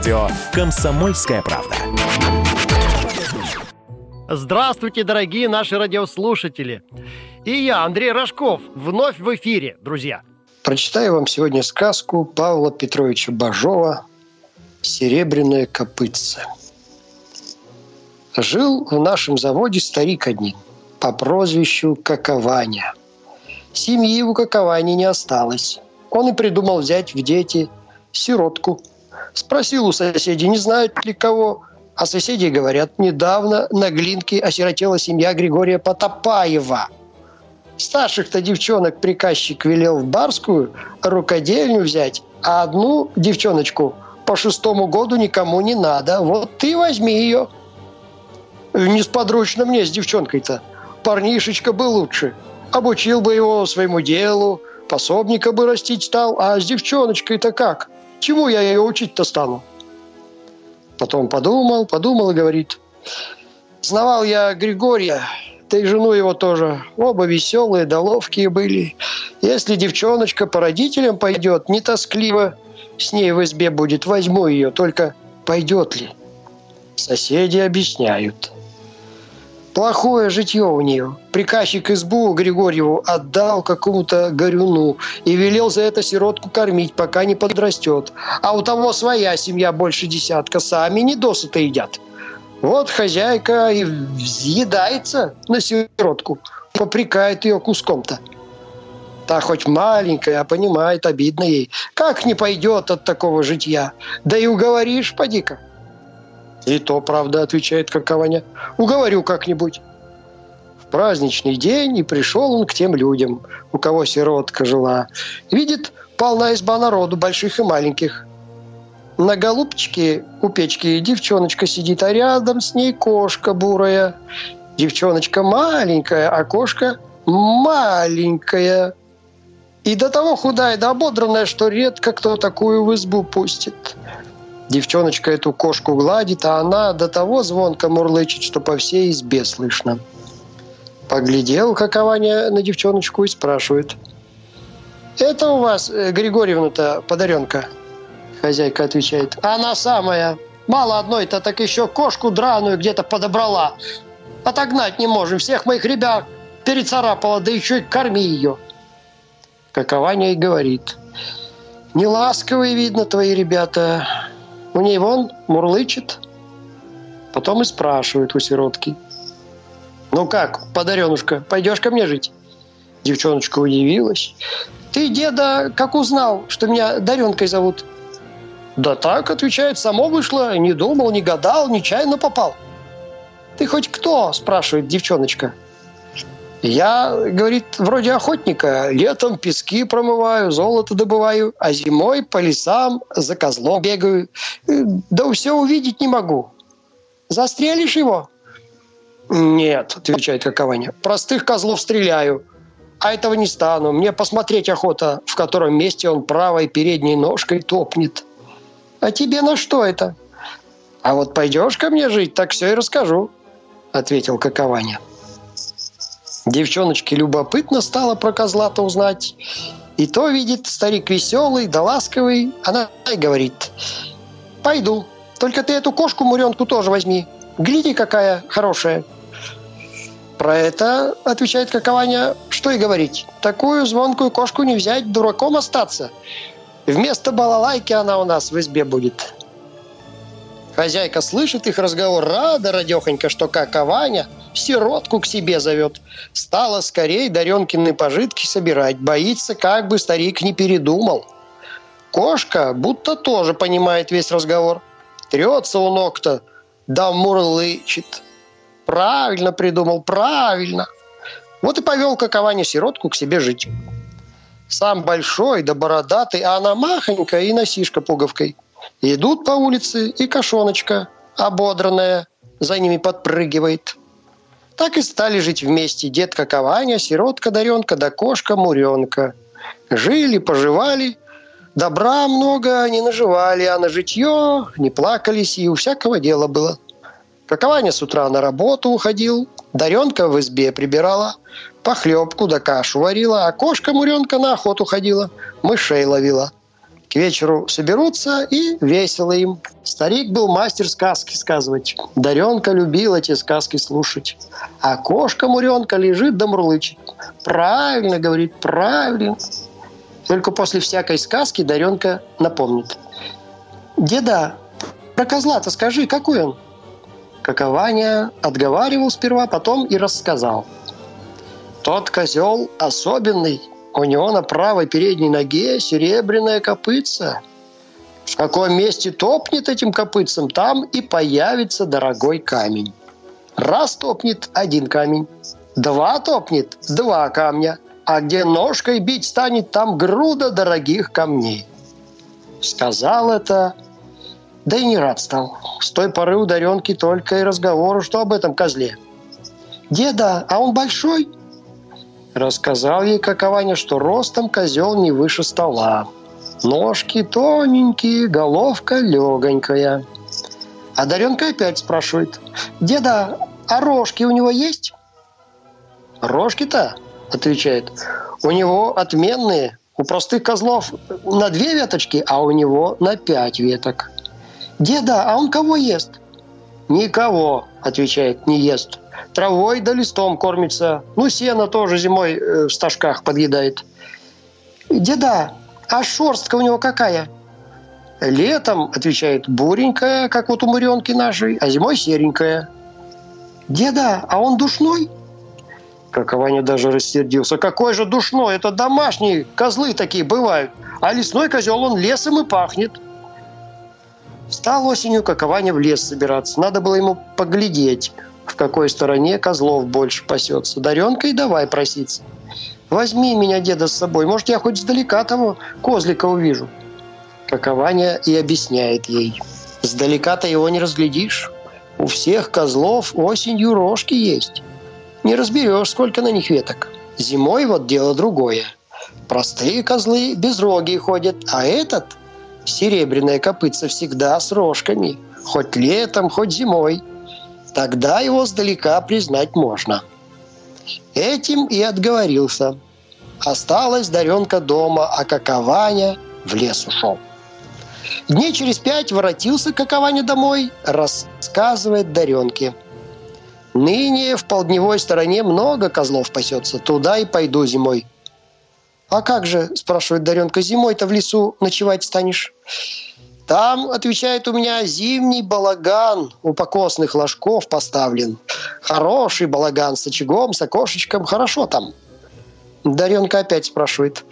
Радио «Комсомольская правда». Здравствуйте, дорогие наши радиослушатели. И я, Андрей Рожков, вновь в эфире, друзья. Прочитаю вам сегодня сказку Павла Петровича Бажова «Серебряное копытце». Жил в нашем заводе старик один по прозвищу Какованя. Семьи у Каковани не осталось. Он и придумал взять в дети сиротку. Спросил у соседей, не знают ли кого. А соседи говорят, недавно на Глинке осиротела семья Григория Потопаева. Старших-то девчонок приказчик велел в барскую рукодельню взять, а одну девчоночку по шестому году никому не надо. Вот ты возьми ее. Несподручно мне с девчонкой-то. Парнишечка бы лучше. Обучил бы его своему делу, пособника бы растить стал, а с девчоночкой-то как? Чему я ее учить-то стану? Потом подумал, подумал и говорит, знавал я Григория, да и жену его тоже. Оба веселые, да ловкие были. Если девчоночка по родителям пойдет, не тоскливо с ней в избе будет, возьму ее, только пойдет ли? Соседи объясняют – Плохое житье у нее. Приказчик избу Григорьеву отдал какому-то горюну и велел за это сиротку кормить, пока не подрастет. А у того своя семья больше десятка, сами не досыта едят. Вот хозяйка и взъедается на сиротку, попрекает ее куском-то. Та хоть маленькая, а понимает, обидно ей. Как не пойдет от такого житья? Да и уговоришь, поди-ка. «И то правда», — отвечает Какованя. «Уговорю как-нибудь». В праздничный день и пришел он к тем людям, у кого сиротка жила. Видит, полна изба народу, больших и маленьких. На голубчике у печки девчоночка сидит, а рядом с ней кошка бурая. Девчоночка маленькая, а кошка маленькая. И до того худая да ободранная, что редко кто такую в избу пустит. Девчоночка эту кошку гладит, а она до того звонко мурлычет, что по всей избе слышно. Поглядел Какованя на девчоночку и спрашивает. «Это у вас, э, Григорьевна-то, подаренка?» Хозяйка отвечает. «Она самая. Мало одной-то, так еще кошку драную где-то подобрала. Отогнать не можем. Всех моих ребят перецарапала, да еще и корми ее». Какованя и говорит. «Неласковые, видно, твои ребята. У ней вон мурлычет. Потом и спрашивает у сиротки. «Ну как, подаренушка, пойдешь ко мне жить?» Девчоночка удивилась. «Ты, деда, как узнал, что меня Даренкой зовут?» «Да так», — отвечает, «само вышло, не думал, не гадал, нечаянно попал». «Ты хоть кто?» — спрашивает девчоночка. Я, говорит, вроде охотника. Летом пески промываю, золото добываю, а зимой по лесам за козлом бегаю. Да все увидеть не могу. Застрелишь его? Нет, отвечает Какованя. Простых козлов стреляю. А этого не стану. Мне посмотреть охота, в котором месте он правой передней ножкой топнет. А тебе на что это? А вот пойдешь ко мне жить, так все и расскажу, ответил Какованя. Девчоночке любопытно стало про козла-то узнать. И то видит старик веселый да ласковый. Она и говорит, пойду. Только ты эту кошку-муренку тоже возьми. Гляди, какая хорошая. Про это, отвечает Какованя, что и говорить. Такую звонкую кошку не взять, дураком остаться. Вместо балалайки она у нас в избе будет. Хозяйка слышит их разговор, рада радехонько, что Какованя – сиротку к себе зовет. Стала скорее Даренкины пожитки собирать. Боится, как бы старик не передумал. Кошка будто тоже понимает весь разговор. Трется у ног-то, да мурлычет. Правильно придумал, правильно. Вот и повел Какованя сиротку к себе жить. Сам большой да бородатый, а она махонькая и носишка пуговкой. Идут по улице, и кошоночка, ободранная, за ними подпрыгивает. Так и стали жить вместе детка Каваня, сиротка Даренка да кошка Муренка. Жили, поживали, добра много не наживали, а на житье не плакались, и у всякого дела было. Какованя с утра на работу уходил, Даренка в избе прибирала, похлебку да кашу варила, а кошка Муренка на охоту ходила, мышей ловила. К вечеру соберутся и весело им. Старик был мастер сказки сказывать. Даренка любил эти сказки слушать. А кошка Муренка лежит да мурлычет. Правильно, говорит, правильно. Только после всякой сказки Даренка напомнит. Деда, про козла-то скажи, какой он? Какованя отговаривал сперва, потом и рассказал. Тот козел особенный. У него на правой передней ноге серебряная копытца. В каком месте топнет этим копытцем, там и появится дорогой камень. Раз топнет – один камень. Два топнет – два камня. А где ножкой бить станет, там груда дорогих камней. Сказал это, да и не рад стал. С той поры у Даренки только и разговору, что об этом козле. «Деда, а он большой?» Рассказал ей Какованя, что ростом козел не выше стола. Ножки тоненькие, головка легонькая. А Даренка опять спрашивает. «Деда, а рожки у него есть?» «Рожки-то?» – отвечает. «У него отменные. У простых козлов на две веточки, а у него на пять веток». «Деда, а он кого ест?» «Никого», – отвечает, – «не ест. Травой да листом кормится. Ну, сено тоже зимой э, в стажках подъедает». «Деда, а шерстка у него какая?» «Летом, — отвечает, — буренькая, как вот у муренки нашей, а зимой серенькая». «Деда, а он душной?» Какованя даже рассердился. «Какой же душной? Это домашние козлы такие бывают. А лесной козел, он лесом и пахнет». Стал осенью Какованя в лес собираться. Надо было ему поглядеть, в какой стороне козлов больше пасется. Даренка и давай проситься. «Возьми меня, деда, с собой. Может, я хоть сдалека того козлика увижу». Какованя и объясняет ей. «Сдалека-то его не разглядишь. У всех козлов осенью рожки есть. Не разберешь, сколько на них веток. Зимой вот дело другое. Простые козлы без роги ходят, а этот – серебряное копытце всегда с рожками, хоть летом, хоть зимой. Тогда его сдалека признать можно. Этим и отговорился. Осталась Даренка дома, а Какованя в лес ушел. Дней через пять воротился Какованя домой, рассказывает Даренке. «Ныне в полдневой стороне много козлов пасется, туда и пойду зимой. «А как же, — спрашивает Даренка, — зимой-то в лесу ночевать станешь?» «Там, — отвечает у меня, — зимний балаган у покосных ложков поставлен. Хороший балаган с очагом, с окошечком, хорошо там». Даренка опять спрашивает,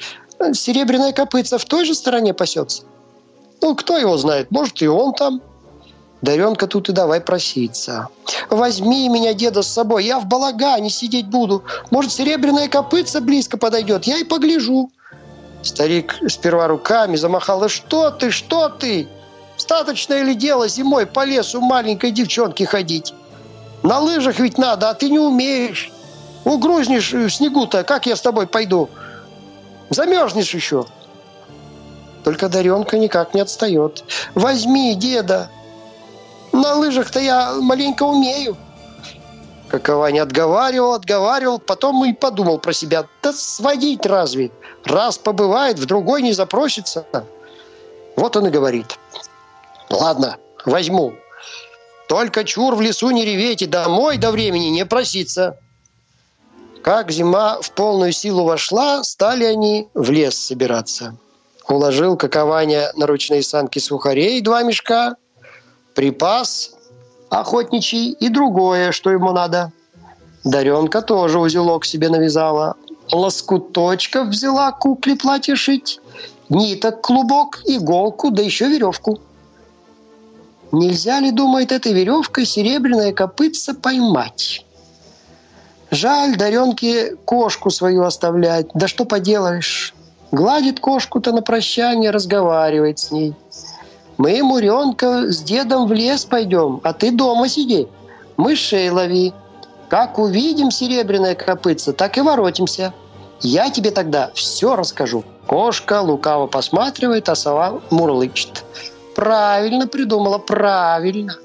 «Серебряная копытца в той же стороне пасется?» «Ну, кто его знает, может, и он там». Даренка тут и давай проситься. «Возьми меня, деда, с собой, я в балагане сидеть буду. Может, серебряная копытца близко подойдет, я и погляжу». Старик сперва руками замахал. «Да что ты, что ты? Статочное ли дело зимой по лесу маленькой девчонки ходить? На лыжах ведь надо, а ты не умеешь. Угрузнешь в снегу-то, как я с тобой пойду? Замерзнешь еще». Только Даренка никак не отстает. «Возьми, деда, на лыжах-то я маленько умею. Какова не отговаривал, отговаривал, потом и подумал про себя. Да сводить разве? Раз побывает, в другой не запросится. Вот он и говорит. Ладно, возьму. Только чур в лесу не реветь и домой до времени не проситься. Как зима в полную силу вошла, стали они в лес собираться. Уложил какование на ручные санки сухарей два мешка – припас охотничий и другое, что ему надо. Даренка тоже узелок себе навязала. Лоскуточков взяла кукле платье шить. Ниток, клубок, иголку, да еще веревку. Нельзя ли, думает, этой веревкой серебряное копытце поймать? Жаль Даренке кошку свою оставлять. Да что поделаешь. Гладит кошку-то на прощание, разговаривает с ней – мы, Муренка, с дедом в лес пойдем, а ты дома сиди. Мышей лови. Как увидим серебряное копытце, так и воротимся. Я тебе тогда все расскажу. Кошка лукаво посматривает, а сова мурлычет. Правильно придумала, правильно.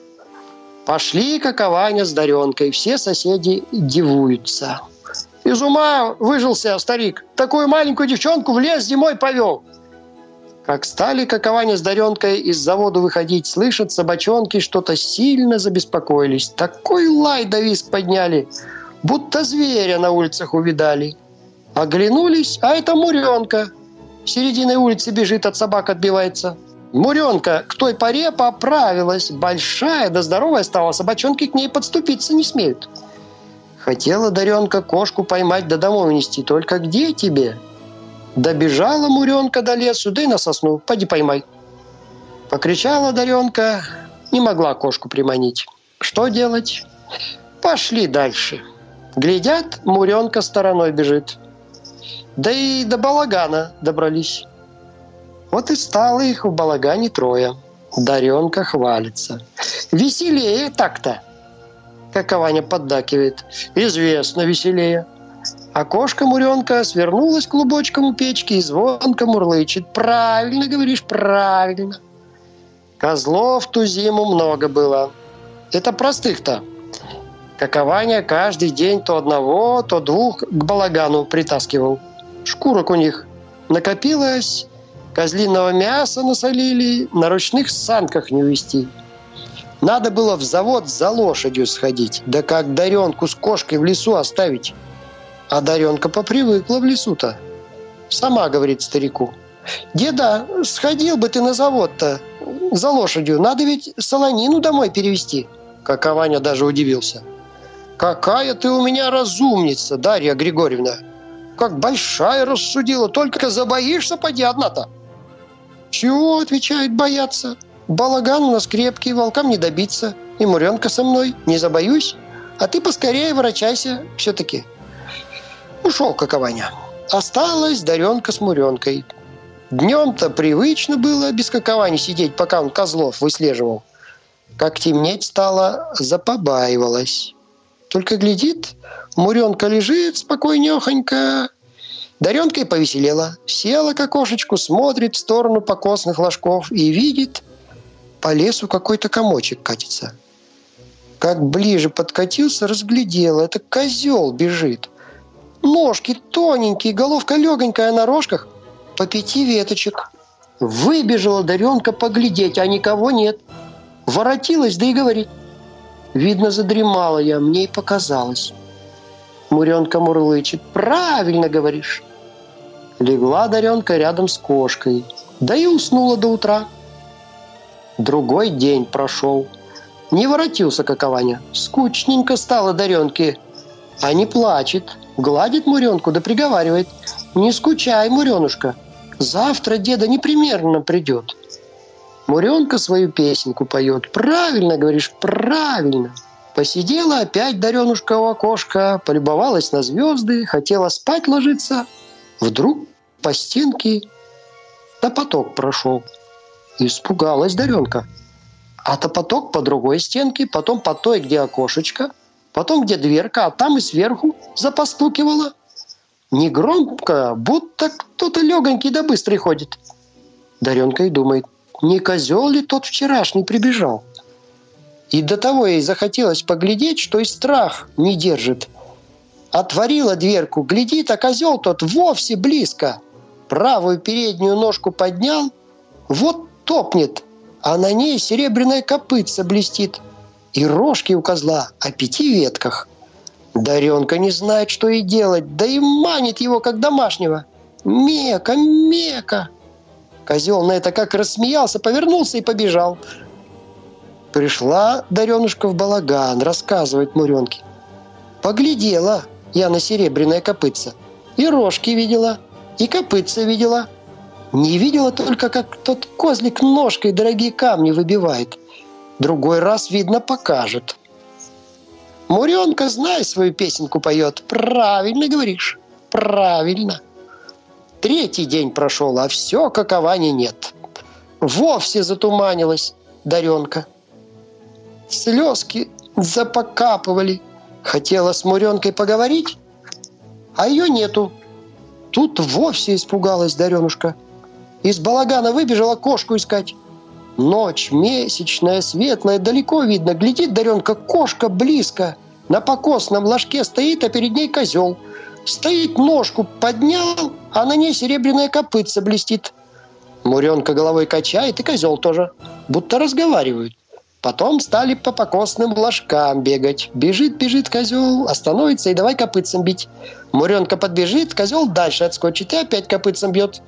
Пошли какованя с Даренкой, все соседи дивуются. Из ума выжился старик. Такую маленькую девчонку в лес зимой повел. Как стали какование с Даренкой из завода выходить, слышат собачонки, что-то сильно забеспокоились. Такой лай да виск подняли, будто зверя на улицах увидали. Оглянулись, а это Муренка. Серединой улицы бежит, от собак отбивается. Муренка к той поре поправилась. Большая да здоровая стала, собачонки к ней подступиться не смеют. Хотела Даренка кошку поймать да домой унести, только где тебе? Добежала Муренка до лесу, да и на сосну. Поди поймай. Покричала Даренка, не могла кошку приманить. Что делать? Пошли дальше. Глядят, Муренка стороной бежит. Да и до балагана добрались. Вот и стало их в балагане трое. Даренка хвалится. Веселее так-то. Как Ваня поддакивает. Известно веселее. А кошка-муренка свернулась клубочком у печки и звонко мурлычет. «Правильно, говоришь, правильно». Козлов ту зиму много было. Это простых-то. Какованя каждый день то одного, то двух к балагану притаскивал. Шкурок у них накопилось, козлиного мяса насолили, на ручных санках не увезти. Надо было в завод за лошадью сходить, да как Даренку с кошкой в лесу оставить. А Даренка попривыкла в лесу-то. Сама говорит старику. «Деда, сходил бы ты на завод-то за лошадью. Надо ведь солонину домой перевести». Как Ваня даже удивился. «Какая ты у меня разумница, Дарья Григорьевна! Как большая рассудила, только забоишься, поди одна-то!» «Чего?» – отвечает, – «бояться. Балаган у нас крепкий, волкам не добиться. И Муренка со мной, не забоюсь. А ты поскорее ворочайся все-таки. Ушел какованя. Осталась Даренка с Муренкой. Днем-то привычно было без каковани сидеть, пока он козлов выслеживал. Как темнеть стало, запобаивалась. Только глядит, Муренка лежит спокойнехонько. Даренка и повеселела. Села к окошечку, смотрит в сторону покосных ложков и видит, по лесу какой-то комочек катится. Как ближе подкатился, разглядела. Это козел бежит. Ножки тоненькие, головка легонькая на рожках, по пяти веточек. Выбежала Даренка поглядеть, а никого нет. Воротилась, да и говорит. Видно, задремала я, мне и показалось. Муренка мурлычет. Правильно говоришь. Легла Даренка рядом с кошкой. Да и уснула до утра. Другой день прошел. Не воротился какованя. Скучненько стало Даренке. А не плачет. Гладит Муренку да приговаривает. «Не скучай, Муренушка, завтра деда непременно придет». Муренка свою песенку поет. «Правильно, говоришь, правильно». Посидела опять Даренушка у окошка, полюбовалась на звезды, хотела спать ложиться. Вдруг по стенке топоток прошел. Испугалась Даренка. А топоток по другой стенке, потом по той, где окошечко – потом где дверка, а там и сверху запостукивала. Не громко, будто кто-то легонький да быстрый ходит. Даренка и думает, не козел ли тот вчерашний прибежал? И до того ей захотелось поглядеть, что и страх не держит. Отворила дверку, глядит, а козел тот вовсе близко. Правую переднюю ножку поднял, вот топнет, а на ней серебряная копытца блестит – и рожки у козла о пяти ветках. Даренка не знает, что и делать, да и манит его, как домашнего. «Мека, мека!» Козел на это как рассмеялся, повернулся и побежал. Пришла Даренушка в балаган, рассказывает Муренке. Поглядела я на серебряное копытце. И рожки видела, и копытце видела. Не видела только, как тот козлик ножкой дорогие камни выбивает. Другой раз, видно, покажет. Муренка, знай, свою песенку поет. Правильно говоришь. Правильно. Третий день прошел, а все каковани нет. Вовсе затуманилась Даренка. Слезки запокапывали. Хотела с Муренкой поговорить, а ее нету. Тут вовсе испугалась Даренушка. Из балагана выбежала кошку искать. Ночь месячная, светлая, далеко видно. Глядит Даренка, кошка близко. На покосном ложке стоит, а перед ней козел. Стоит, ножку поднял, а на ней серебряная копытца блестит. Муренка головой качает, и козел тоже. Будто разговаривают. Потом стали по покосным ложкам бегать. Бежит, бежит козел, остановится и давай копытцем бить. Муренка подбежит, козел дальше отскочит и опять копытцем бьет.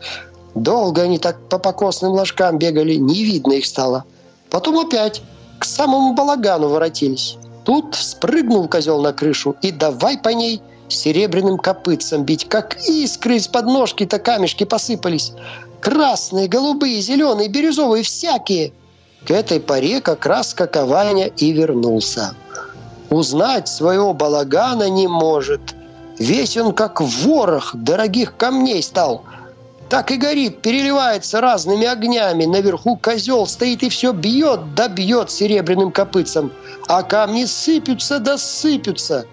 Долго они так по покосным ложкам бегали, не видно их стало. Потом опять к самому балагану воротились. Тут спрыгнул козел на крышу и давай по ней серебряным копытцем бить. Как искры из подножки-то камешки посыпались. Красные, голубые, зеленые, бирюзовые, всякие – к этой поре как раз Какованя и вернулся. Узнать своего балагана не может. Весь он как ворох дорогих камней стал. Так и горит, переливается разными огнями. Наверху козел стоит и все бьет, да бьет серебряным копытцем. А камни сыпятся да сыпятся.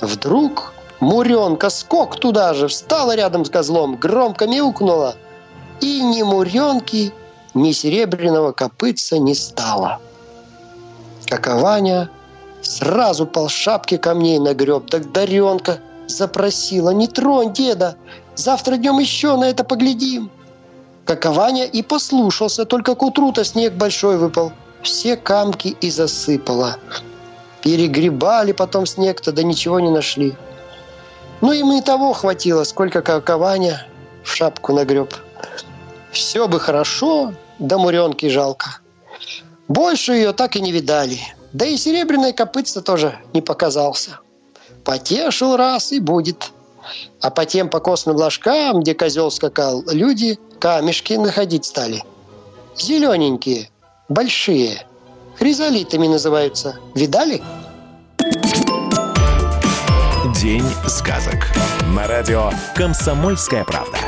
Вдруг Муренка скок туда же, встала рядом с козлом, громко мяукнула. И ни Муренки, ни серебряного копытца не стало. Какованя сразу пол шапки камней нагреб, так Даренка запросила, не тронь деда, завтра днем еще на это поглядим. Какованя и послушался, только к утру-то снег большой выпал. Все камки и засыпало. Перегребали потом снег-то, да ничего не нашли. Ну, им и того хватило, сколько какованя в шапку нагреб. Все бы хорошо, да муренки жалко. Больше ее так и не видали. Да и серебряное копытце тоже не показался. Потешил раз и будет. А по тем покосным ложкам, где козел скакал, люди камешки находить стали. Зелененькие, большие. Хризолитами называются. Видали? День сказок. На радио «Комсомольская правда».